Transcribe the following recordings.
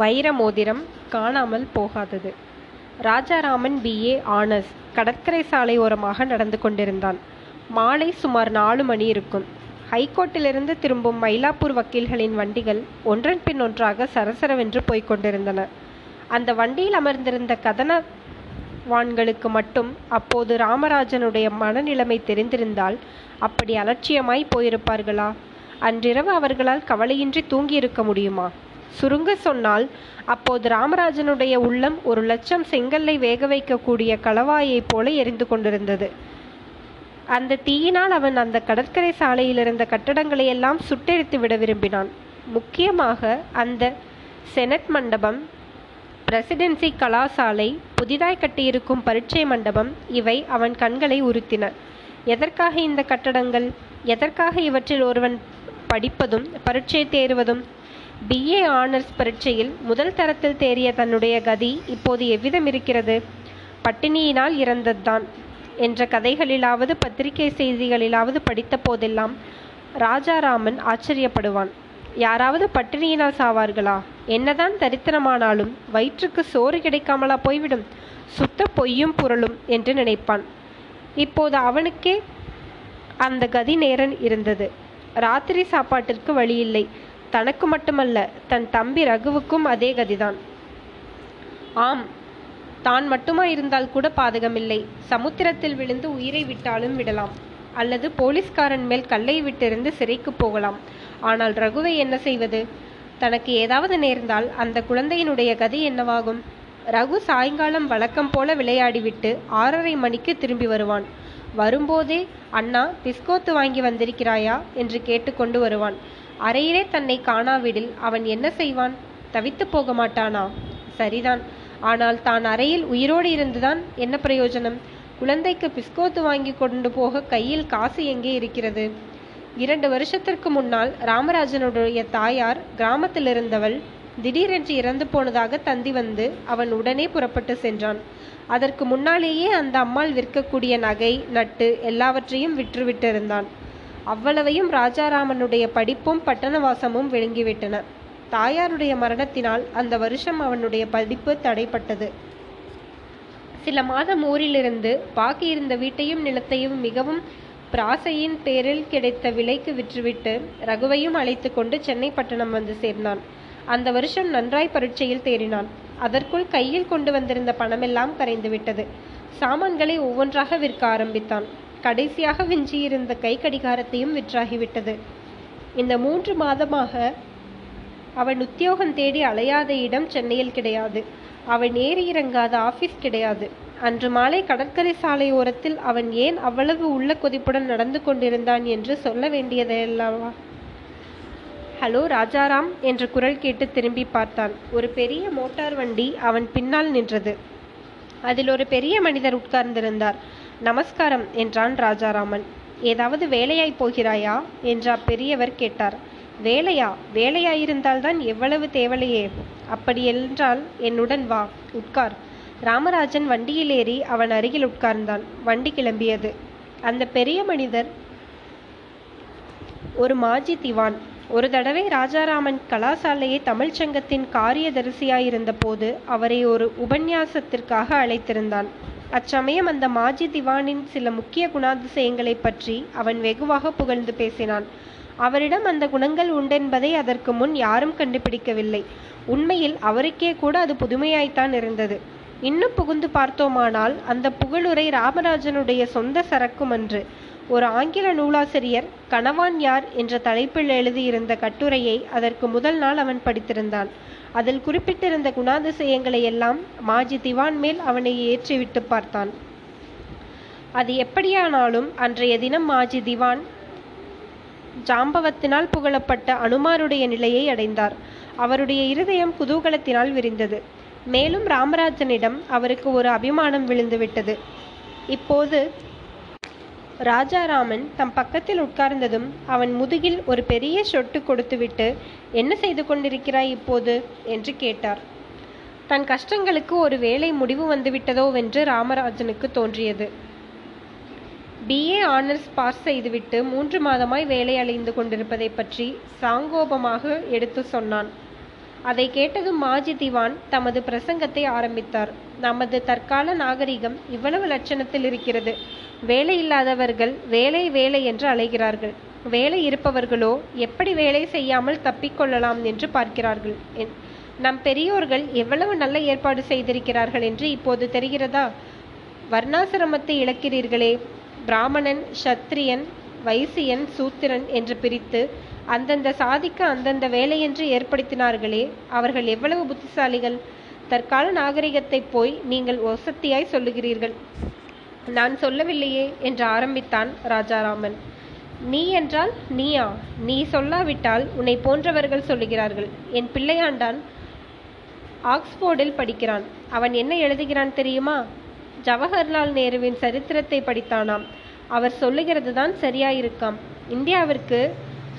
வைர மோதிரம் காணாமல் போகாதது. ராஜாராமன் பிஏ ஆனஸ் கடற்கரை சாலை ஓரமாக நடந்து கொண்டிருந்தான். மாலை சுமார் நாலு மணி இருக்கும். ஹைகோர்ட்டிலிருந்து திரும்பும் மயிலாப்பூர் வக்கீல்களின் வண்டிகள் ஒன்றன் பின் ஒன்றாக சரசரவென்று போய்க் கொண்டிருந்தன. அந்த வண்டியில் அமர்ந்திருந்த கதனவான்களுக்கு மட்டும் அப்போது ராமராஜனுடைய மனநிலைமை தெரிந்திருந்தால் அப்படி அலட்சியமாய் போயிருப்பார்களா? அன்றிரவு அவர்களால் கவலையின்றி தூங்கியிருக்க முடியுமா? சுருங்க சொன்னால் அப்போது ராமராஜனுடைய உள்ளம் ஒரு லட்சம் செங்கல்லை வேக வைக்கக்கூடிய களவாயைப் போல எரிந்து கொண்டிருந்தது. அந்த தீயினால் அவன் அந்த கடற்கரை சாலையில் இருந்த கட்டடங்களை எல்லாம் சுட்டெரித்து விட விரும்பினான். முக்கியமாக அந்த செனட் மண்டபம் பிரசிடென்சி கலாசாலை புதிதாய் கட்டியிருக்கும் பரீட்சை மண்டபம் இவை அவன் கண்களை உறுத்தின. எதற்காக இந்த கட்டடங்கள்? எதற்காக இவற்றில் ஒருவன் படிப்பதும் பரீட்சை தேறுவதும் பிஏ ஆனர்ஸ் பரீட்சையில் முதல் தரத்தில் தேறிய தன்னுடைய கதி இப்போது எவ்விதம் இருக்கிறது பட்டினியினால் இறந்ததுதான். என்ற கதைகளிலாவது பத்திரிகை செய்திகளிலாவது படித்த போதெல்லாம் ராஜாராமன் ஆச்சரியப்படுவான். யாராவது பட்டினியினால் சாவார்களா? என்னதான் தரித்திரமானாலும் வயிற்றுக்கு சோறு கிடைக்காமலா போய்விடும். சுத்த பொய்யும் புரளும் என்று நினைப்பான். இப்போது அவனுக்கே அந்த கதி நேரன் இருந்தது. ராத்திரி சாப்பாட்டிற்கு வழியில்லை. தனக்கு மட்டுமல்ல தன் தம்பி ரகுவுக்கும் அதே கதிதான். ஆம் தான் மட்டுமா இருந்தால் கூட பாதகமில்லை. சமுத்திரத்தில் விழுந்து உயிரை விட்டாலும் விடலாம். அல்லது போலீஸ்காரன் மேல் கல்லை விட்டிருந்து சிறைக்கு போகலாம். ஆனால் ரகுவை என்ன செய்வது? தனக்கு ஏதாவது நேர்ந்தால் அந்த குழந்தையினுடைய கதி என்னவாகும்? ரகு சாயங்காலம் வழக்கம் போல விளையாடிவிட்டு ஆறரை மணிக்கு திரும்பி வருவான். வரும்போதே அண்ணா பிஸ்கோத்து வாங்கி வந்திருக்கிறாயா? என்று கேட்டுக்கொண்டு வருவான். அறையிலே தன்னை காணாவிடில் அவன் என்ன செய்வான்? தவித்து போக மாட்டானா சரிதான். ஆனால் தான் அறையில் உயிரோடு இருந்துதான் என்ன பிரயோஜனம்? குழந்தைக்கு பிஸ்கோத்து வாங்கி கொண்டு போக கையில் காசு எங்கே இருக்கிறது? இரண்டு வருஷத்திற்கு முன்னால் ராமராஜனுடைய தாயார் கிராமத்தில் இருந்தவள் திடீரென்று இறந்து போனதாக தந்தி வந்து அவன் உடனே புறப்பட்டு சென்றான். அதற்கு முன்னாலேயே அந்த அம்மாள் விற்கக்கூடிய நகை நட்டு எல்லாவற்றையும் விற்றுவிட்டிருந்தான். அவ்வளவையும் ராஜாராமனுடைய படிப்பும் பட்டணவாசமும் விழுங்கிவிட்டன. தாயாருடைய மரணத்தினால் அந்த வருஷம் அவனுடைய படிப்பு தடைப்பட்டது. சில மாதம் ஊரிலிருந்து பாக்கியிருந்த வீட்டையும் நிலத்தையும் மிகவும் பிராசையின் பேரில் கிடைத்த விலைக்கு விற்றுவிட்டு ரகுவையும் அழைத்து கொண்டு சென்னை பட்டணம் வந்து சேர்ந்தான். அந்த வருஷம் நன்றாய் பரீட்சையில் தேறினான். அதற்குள் கையில் கொண்டு வந்திருந்த பணமெல்லாம் கரைந்து விட்டது சாமான்களை ஒவ்வொன்றாக விற்க ஆரம்பித்தான். கடைசியாக விஞ்சியிருந்த கை கடிகாரத்தையும் விற்றாகிவிட்டது. இந்த மூன்று மாதமாக அவன் உத்தியோகம் தேடி அலையாத இடம் சென்னையில் கிடையாது. அவன் ஏறி இறங்காத ஆபீஸ் கிடையாது. அன்று மாலை கடற்கரை சாலை ஓரத்தில் அவன் ஏன் அவ்வளவு உள்ள கொதிப்புடன் நடந்து கொண்டிருந்தான் என்று சொல்ல வேண்டியதல்லவா? ஹலோ ராஜாராம் என்ற குரல் கேட்டு திரும்பி பார்த்தான். ஒரு பெரிய மோட்டார் வண்டி அவன் பின்னால் நின்றது. அதில் ஒரு பெரிய மனிதர் உட்கார்ந்திருந்தார். நமஸ்காரம் என்றான் ராஜாராமன். ஏதாவது வேலையாய் போகிறாயா? என்று அப்பெரியவர் கேட்டார். வேலையா? வேலையாயிருந்தால்தான் எவ்வளவு தேவலையே. அப்படி என்றால் என்னுடன் வா உட்கார். ராமராஜன் வண்டியில் ஏறி அவன் அருகில் உட்கார்ந்தான். வண்டி கிளம்பியது. அந்த பெரிய மனிதர் ஒரு மாஜி திவான். ஒரு தடவை ராஜாராமன் கலாசாலையை தமிழ்ச் சங்கத்தின் காரியதரிசியாயிருந்த போது அவரை ஒரு உபன்யாசத்திற்காக அழைத்திருந்தான். அச்சமயம் அந்த மாஜி திவானின் சில முக்கிய குணாதிசயங்களைப் பற்றி அவன் வெகுவாக புகழ்ந்து பேசினான். அவரிடம் அந்த குணங்கள் உண்டென்பதை அதற்கு முன் யாரும் கண்டுபிடிக்கவில்லை. உண்மையில் அவருக்கே கூட அது புதுமையாய்த்தான் இருந்தது. இன்னும் புகுந்து பார்த்தோமானால் அந்த புகழுரை ராமராஜனுடைய சொந்த சரக்குமன்று ஒரு ஆங்கில நூலாசிரியர் கணவான் யார் என்ற தலைப்பில் எழுதியிருந்த கட்டுரையை அதற்கு முதல் நாள் அவன் படித்திருந்தான். அதில் குறிப்பிட்டிருந்த குணாதிசயங்களை எல்லாம் மாஜி திவான் மேல் அவனை ஏற்றிவிட்டு பார்த்தான். அது எப்படியானாலும் அன்றைய தினம் மாஜி திவான் ஜாம்பவத்தினால் புகழப்பட்ட அனுமாருடைய நிலையை அடைந்தார். அவருடைய இருதயம் குதூகலத்தினால் விரிந்தது. மேலும் ராமராஜனிடம் அவருக்கு ஒரு அபிமானம் விழுந்துவிட்டது. இப்போது ராஜாராமன் தம் பக்கத்தில் உட்கார்ந்ததும் அவன் முதுகில் ஒரு பெரிய சொட்டு கொடுத்துவிட்டு என்ன செய்து கொண்டிருக்கிறாய் இப்போது? என்று கேட்டார். தன் கஷ்டங்களுக்கு ஒரு வேளை முடிவு வந்துவிட்டதோவென்று ராமராஜனுக்கு தோன்றியது. பிஏ ஆனர்ஸ் பாஸ் செய்துவிட்டு மூன்று மாதமாய் வேலை அலைந்து கொண்டிருப்பதை பற்றி சாங்கோபமாக எடுத்து சொன்னான். அதை கேட்டதும் மாஜி திவான் தமது பிரசங்கத்தை ஆரம்பித்தார். நமது தற்கால நாகரிகம் இவ்வளவு லட்சணத்தில் இருக்கிறது. வேலை இல்லாதவர்கள் வேலை வேலை என்று அலைகிறார்கள். வேலை இருப்பவர்களோ எப்படி வேலை செய்யாமல் தப்பிக்கொள்ளலாம் என்று பார்க்கிறார்கள். என்- நம் பெரியோர்கள் எவ்வளவு நல்ல ஏற்பாடு செய்திருக்கிறார்கள் என்று இப்போது தெரிகிறதா? வர்ணாசிரமத்தை இழக்கிறீர்களே. பிராமணன் சத்திரியன் வைசியன் சூத்திரன் என்று பிரித்து அந்தந்த சாதிக்கு அந்தந்த வேலையென்று ஏற்படுத்தினார்களே அவர்கள் எவ்வளவு புத்திசாலிகள்? தற்கால நாகரிகத்தை போய் நீங்கள் ஒசத்தியாய் சொல்லுகிறீர்கள். நான் சொல்லவில்லையே என்று ஆரம்பித்தான் ராஜாராமன். நீ என்றால் நீயா? நீ சொல்லாவிட்டால் உன்னை போன்றவர்கள் சொல்லுகிறார்கள். என் பிள்ளையாண்டான் ஆக்ஸ்போர்டில் படிக்கிறான். அவன் என்ன எழுதுகிறான் தெரியுமா? ஜவஹர்லால் நேருவின் சரித்திரத்தை படித்தானாம். அவர் சொல்லுகிறது தான் சரியாயிருக்காம். இந்தியாவிற்கு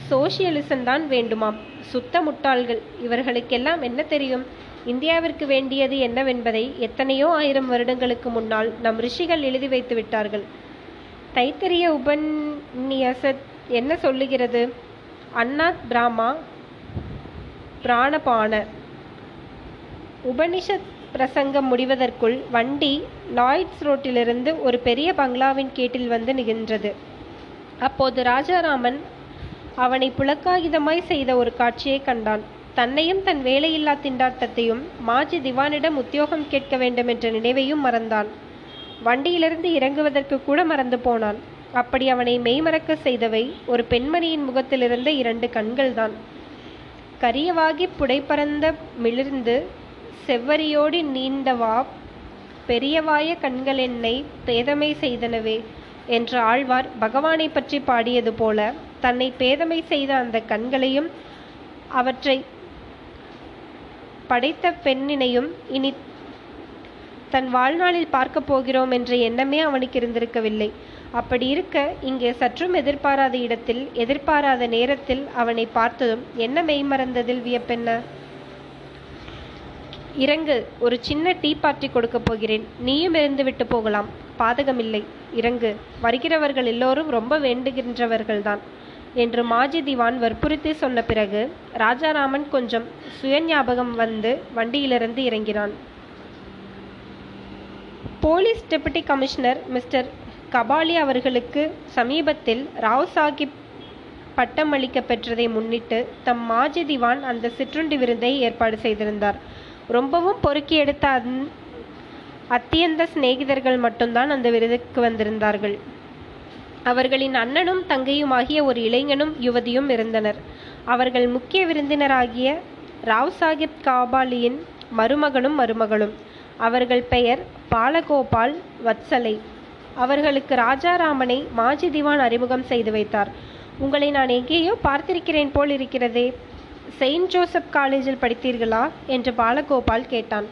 சோசியலிசம் தான் வேண்டுமாம். சுத்த முட்டாள்கள் இவர்களுக்கெல்லாம் என்ன தெரியும்? இந்தியாவிற்கு வேண்டியது என்னவென்பதை எத்தனையோ ஆயிரம் வருடங்களுக்கு முன்னால் நம் ரிஷிகள் எழுதி வைத்து விட்டார்கள். தைத்தரிய உபன்யாசத் என்ன சொல்லுகிறது? அன்னாத் பிராமா பிராணபான உபனிஷத் பிரசங்கம் முடிவதற்குள் வண்டி லாய்ட்ஸ் ரோட்டிலிருந்து ஒரு பெரிய பங்களாவின் கேட்டில் வந்து நிகழ்ந்தது அப்போது ராஜாராமன் அவனை புலக்காகிதமாய் செய்த ஒரு காட்சியை கண்டான். தன்னையும் தன் வேலையில்லா திண்டாட்டத்தையும் மாஜி திவானிடம் உத்தியோகம் கேட்க வேண்டும் என்ற நினைவையும் மறந்தான். வண்டியிலிருந்து இறங்குவதற்கு கூட மறந்து போனான். அப்படி அவனை மெய்மறக்க செய்தவை ஒரு பெண்மணியின் முகத்திலிருந்த இரண்டு கண்கள்தான். கரியவாகி புடைபறந்த மிளிர்ந்து செவ்வரியோடி நீண்டவா பெரியவாய கண்கள் என்னை பேதமை செய்தனவே என்ற ஆழ்வார் பகவானை பற்றி பாடியது போல தன்னை பேதமை செய்த அந்த கண்களையும் அவற்றை படைத்த பெண்ணினையும் இனி தன் வாழ்நாளில் பார்க்கப் போகிறோம் என்ற எண்ணமே அவனுக்கு இருந்திருக்கவில்லை. அப்படி இருக்க இங்கே சற்றும் எதிர்பாராத இடத்தில் எதிர்பாராத நேரத்தில் அவனை பார்த்ததும் என்ன மெய்மறந்ததில் வியப்பென்ன? இறங்கு ஒரு சின்ன டீ பார்ட்டி கொடுக்க போகிறேன். நீயும் இருந்து விட்டு போகலாம். பாதகமில்லை. இறங்கு. வருகிறவர்கள் எல்லோரும் ரொம்ப வேண்டுகின்றவர்கள்தான். என்று மாஜி திவான் வற்புறுத்தி சொன்ன பிறகு ராஜாராமன் கொஞ்சம் சுயஞாபகம் வந்து வண்டியிலிருந்து இறங்கினான். Police deputy commissioner mister Kabali அவர்களுக்கு சமீபத்தில் ராவ் சாஹிப் பட்டம் அளிக்க பெற்றதை முன்னிட்டு தம் மாஜி திவான் அந்த சிற்றுண்டி விருந்தை ஏற்பாடு செய்திருந்தார். ரொம்பவும் பொறுக்கி எடுத்த அந் அத்தியந்த சிநேகிதர்கள் மட்டும்தான் அந்த விருதுக்கு வந்திருந்தார்கள். அவர்களின் அண்ணனும் தங்கையுமாகிய ஒரு இளைஞனும் யுவதியும் இருந்தனர். அவர்கள் முக்கிய விருந்தினராகிய ராவ் சாஹிப் காபாலியின் மருமகனும் மருமகளும். அவர்கள் பெயர் பாலகோபால் வத்சலை. அவர்களுக்கு ராஜாராமனை மாஜி திவான் அறிமுகம் செய்து வைத்தார். உங்களை நான் எங்கேயோ பார்த்திருக்கிறேன் போல் இருக்கிறதே. செயின்ட் ஜோசப் காலேஜில் படித்தீர்களா? என்று பாலகோபால் கேட்டான்.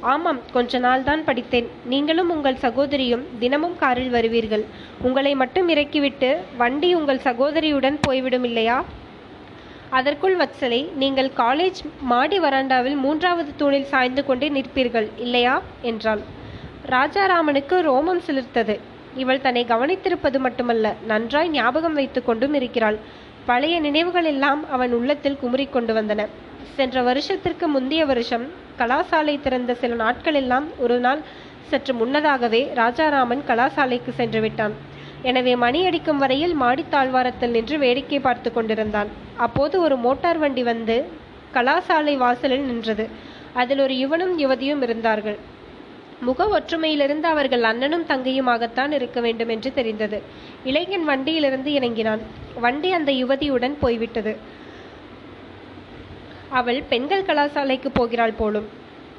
ஆமாம் கொஞ்ச நாள் தான் படித்தேன். நீங்களும் உங்கள் சகோதரியும் தினமும் காரில் வருவீர்கள். உங்களை மட்டும் இறக்கிவிட்டு வண்டி உங்கள் சகோதரியுடன் போய்விடும் இல்லையா? அதற்குள் வத்சலை நீங்கள் காலேஜ் மாடி வராண்டாவில் மூன்றாவது தூணில் சாய்ந்து கொண்டே நிற்பீர்கள் இல்லையா? என்றான். ராஜாராமனுக்கு ரோமம் சிலிர்த்தது. இவள் தன்னை கவனித்திருப்பது மட்டுமல்ல நன்றாய் ஞாபகம் வைத்து கொண்டும் இருக்கிறாள். பழைய நினைவுகள் எல்லாம் அவன் உள்ளத்தில் குமுறிக்கொண்டு வந்தன. சென்ற வருஷத்திற்கு முந்தைய வருஷம் கலாசாலை திறந்த சில நாட்கள் எல்லாம் ஒரு நாள் சற்று முன்னதாகவே ராஜாராமன் கலாசாலைக்கு சென்று விட்டான். எனவே மணி அடிக்கும் வரையில் மாடித் தாழ்வாரத்தில் நின்று வேடிக்கை பார்த்து கொண்டிருந்தான். அப்போது ஒரு மோட்டார் வண்டி வந்து கலாசாலை வாசலில் நின்றது. அதில் ஒரு யுவனும் யுவதியும் இருந்தார்கள். முக ஒற்றுமையிலிருந்து அவர்கள் அண்ணனும் தங்கையுமாகத்தான் இருக்க வேண்டும் என்று தெரிந்தது. இளைஞன் வண்டியிலிருந்து இறங்கினான். வண்டி அந்த யுவதியுடன் போய்விட்டது. அவள் பெண்கள் கலாசாலைக்கு போகிறாள் போலும்.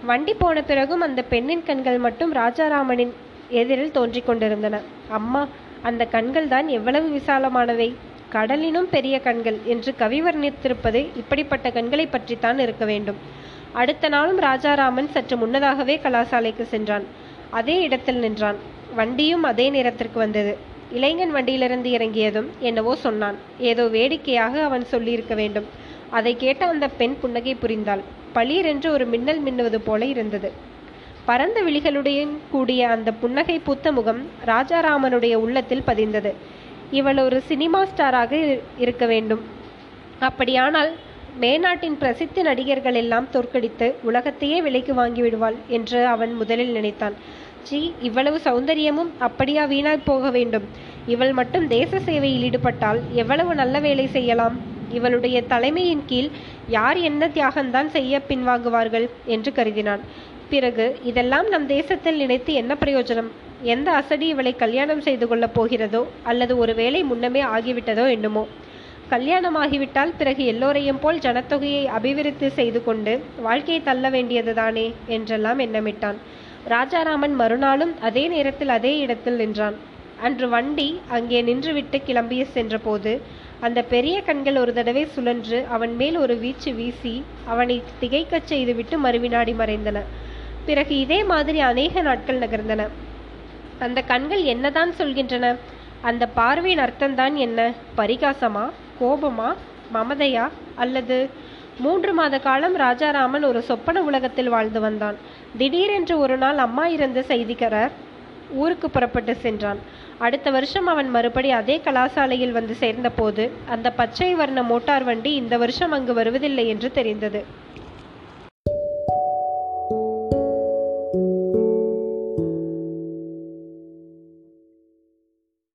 வண்டி போன பிறகும் அந்த பெண்ணின் கண்கள் மட்டும் ராஜாராமனின் எதிரில் தோன்றிக் கொண்டிருந்தன. அம்மா அந்த கண்கள் தான் எவ்வளவு விசாலமானவை. கடலினும் பெரிய கண்கள் என்று கவி வர்ணித்திருப்பது இப்படிப்பட்ட கண்களை பற்றித்தான் இருக்க வேண்டும். அடுத்த நாளும் ராஜாராமன் சற்று முன்னதாகவே கலாசாலைக்கு சென்றான். அதே இடத்தில் நின்றான். வண்டியும் அதே நேரத்திற்கு வந்தது. இளைஞன் வண்டியிலிருந்து இறங்கியதும் என்னவோ சொன்னான். ஏதோ வேடிக்கையாக அவன் சொல்லியிருக்க வேண்டும். அதை கேட்ட அந்த பெண் புன்னகை புரிந்தாள். பளீரென்று ஒரு மின்னல் மின்னுவது போல இருந்தது. பரந்த விழிகளுடன் கூடிய அந்த புன்னகை பூத்த முகம் ராஜாராமனுடைய உள்ளத்தில் பதிந்தது. இவள் ஒரு சினிமா ஸ்டாராக இருக்க வேண்டும். அப்படியானால் மேநாட்டின் பிரசித்தி நடிகர்கள் எல்லாம் தோற்கடித்து உலகத்தையே விலைக்கு வாங்கிவிடுவாள் என்று அவன் முதலில் நினைத்தான். ஜி இவ்வளவு சௌந்தரியமும் அப்படியா வீணாய் போக வேண்டும். இவள் மட்டும் தேச சேவையில் ஈடுபட்டால் எவ்வளவு நல்ல வேலை செய்யலாம்? இவளுடைய தலைமையின் கீழ் யார் என்ன தியாகம்தான் செய்ய பின்வாங்குவார்கள்? என்று கருதினான். பிறகு இதெல்லாம் நம் தேசத்தில் நினைத்து என்ன பிரயோஜனம்? எந்த அசடி இவளை கல்யாணம் செய்து கொள்ளப் போகிறதோ அல்லது ஒரு வேலை முன்னமே ஆகிவிட்டதோ என்னமோ? கல்யாணமாகிவிட்டால் பிறகு எல்லோரையும் போல் ஜனத்தொகையை அபிவிருத்தி செய்து கொண்டு வாழ்க்கையை தள்ள வேண்டியதுதானே என்றெல்லாம் எண்ணமிட்டான். ராஜாராமன் மறுநாளும் அதே நேரத்தில் அதே இடத்தில் நின்றான். அன்று வண்டி அங்கே நின்றுவிட்டு கிளம்பிய சென்றபோது அந்த பெரிய கண்கள் ஒரு தடவை சுழன்று அவன் மேல் ஒரு வீச்சு வீசி அவனை திகைக்கச் செய்துவிட்டு மறுவினாடி மறைந்தன. பிறகு இதே மாதிரி அநேக நாட்கள் நகர்ந்தன. அந்த கண்கள் என்னதான் சொல்கின்றன? அந்த பார்வையின் அர்த்தம்தான் என்ன? பரிகாசமா? கோபமா மமதையா அல்லது மூன்று மாத காலம் ராஜாராமன் ஒரு சொப்பன உலகத்தில் வாழ்ந்து வந்தான். திடீரென்று ஒரு நாள் அம்மா இறந்த செய்திக்காரர் ஊருக்கு புறப்பட்டு சென்றான். அடுத்த வருஷம் அவன் மறுபடி அதே கலாசாலையில் வந்து சேர்ந்தபோது அந்த பச்சை வர்ண மோட்டார் வண்டி இந்த வருஷம் அங்கு வருவதில்லை என்று தெரிந்தது.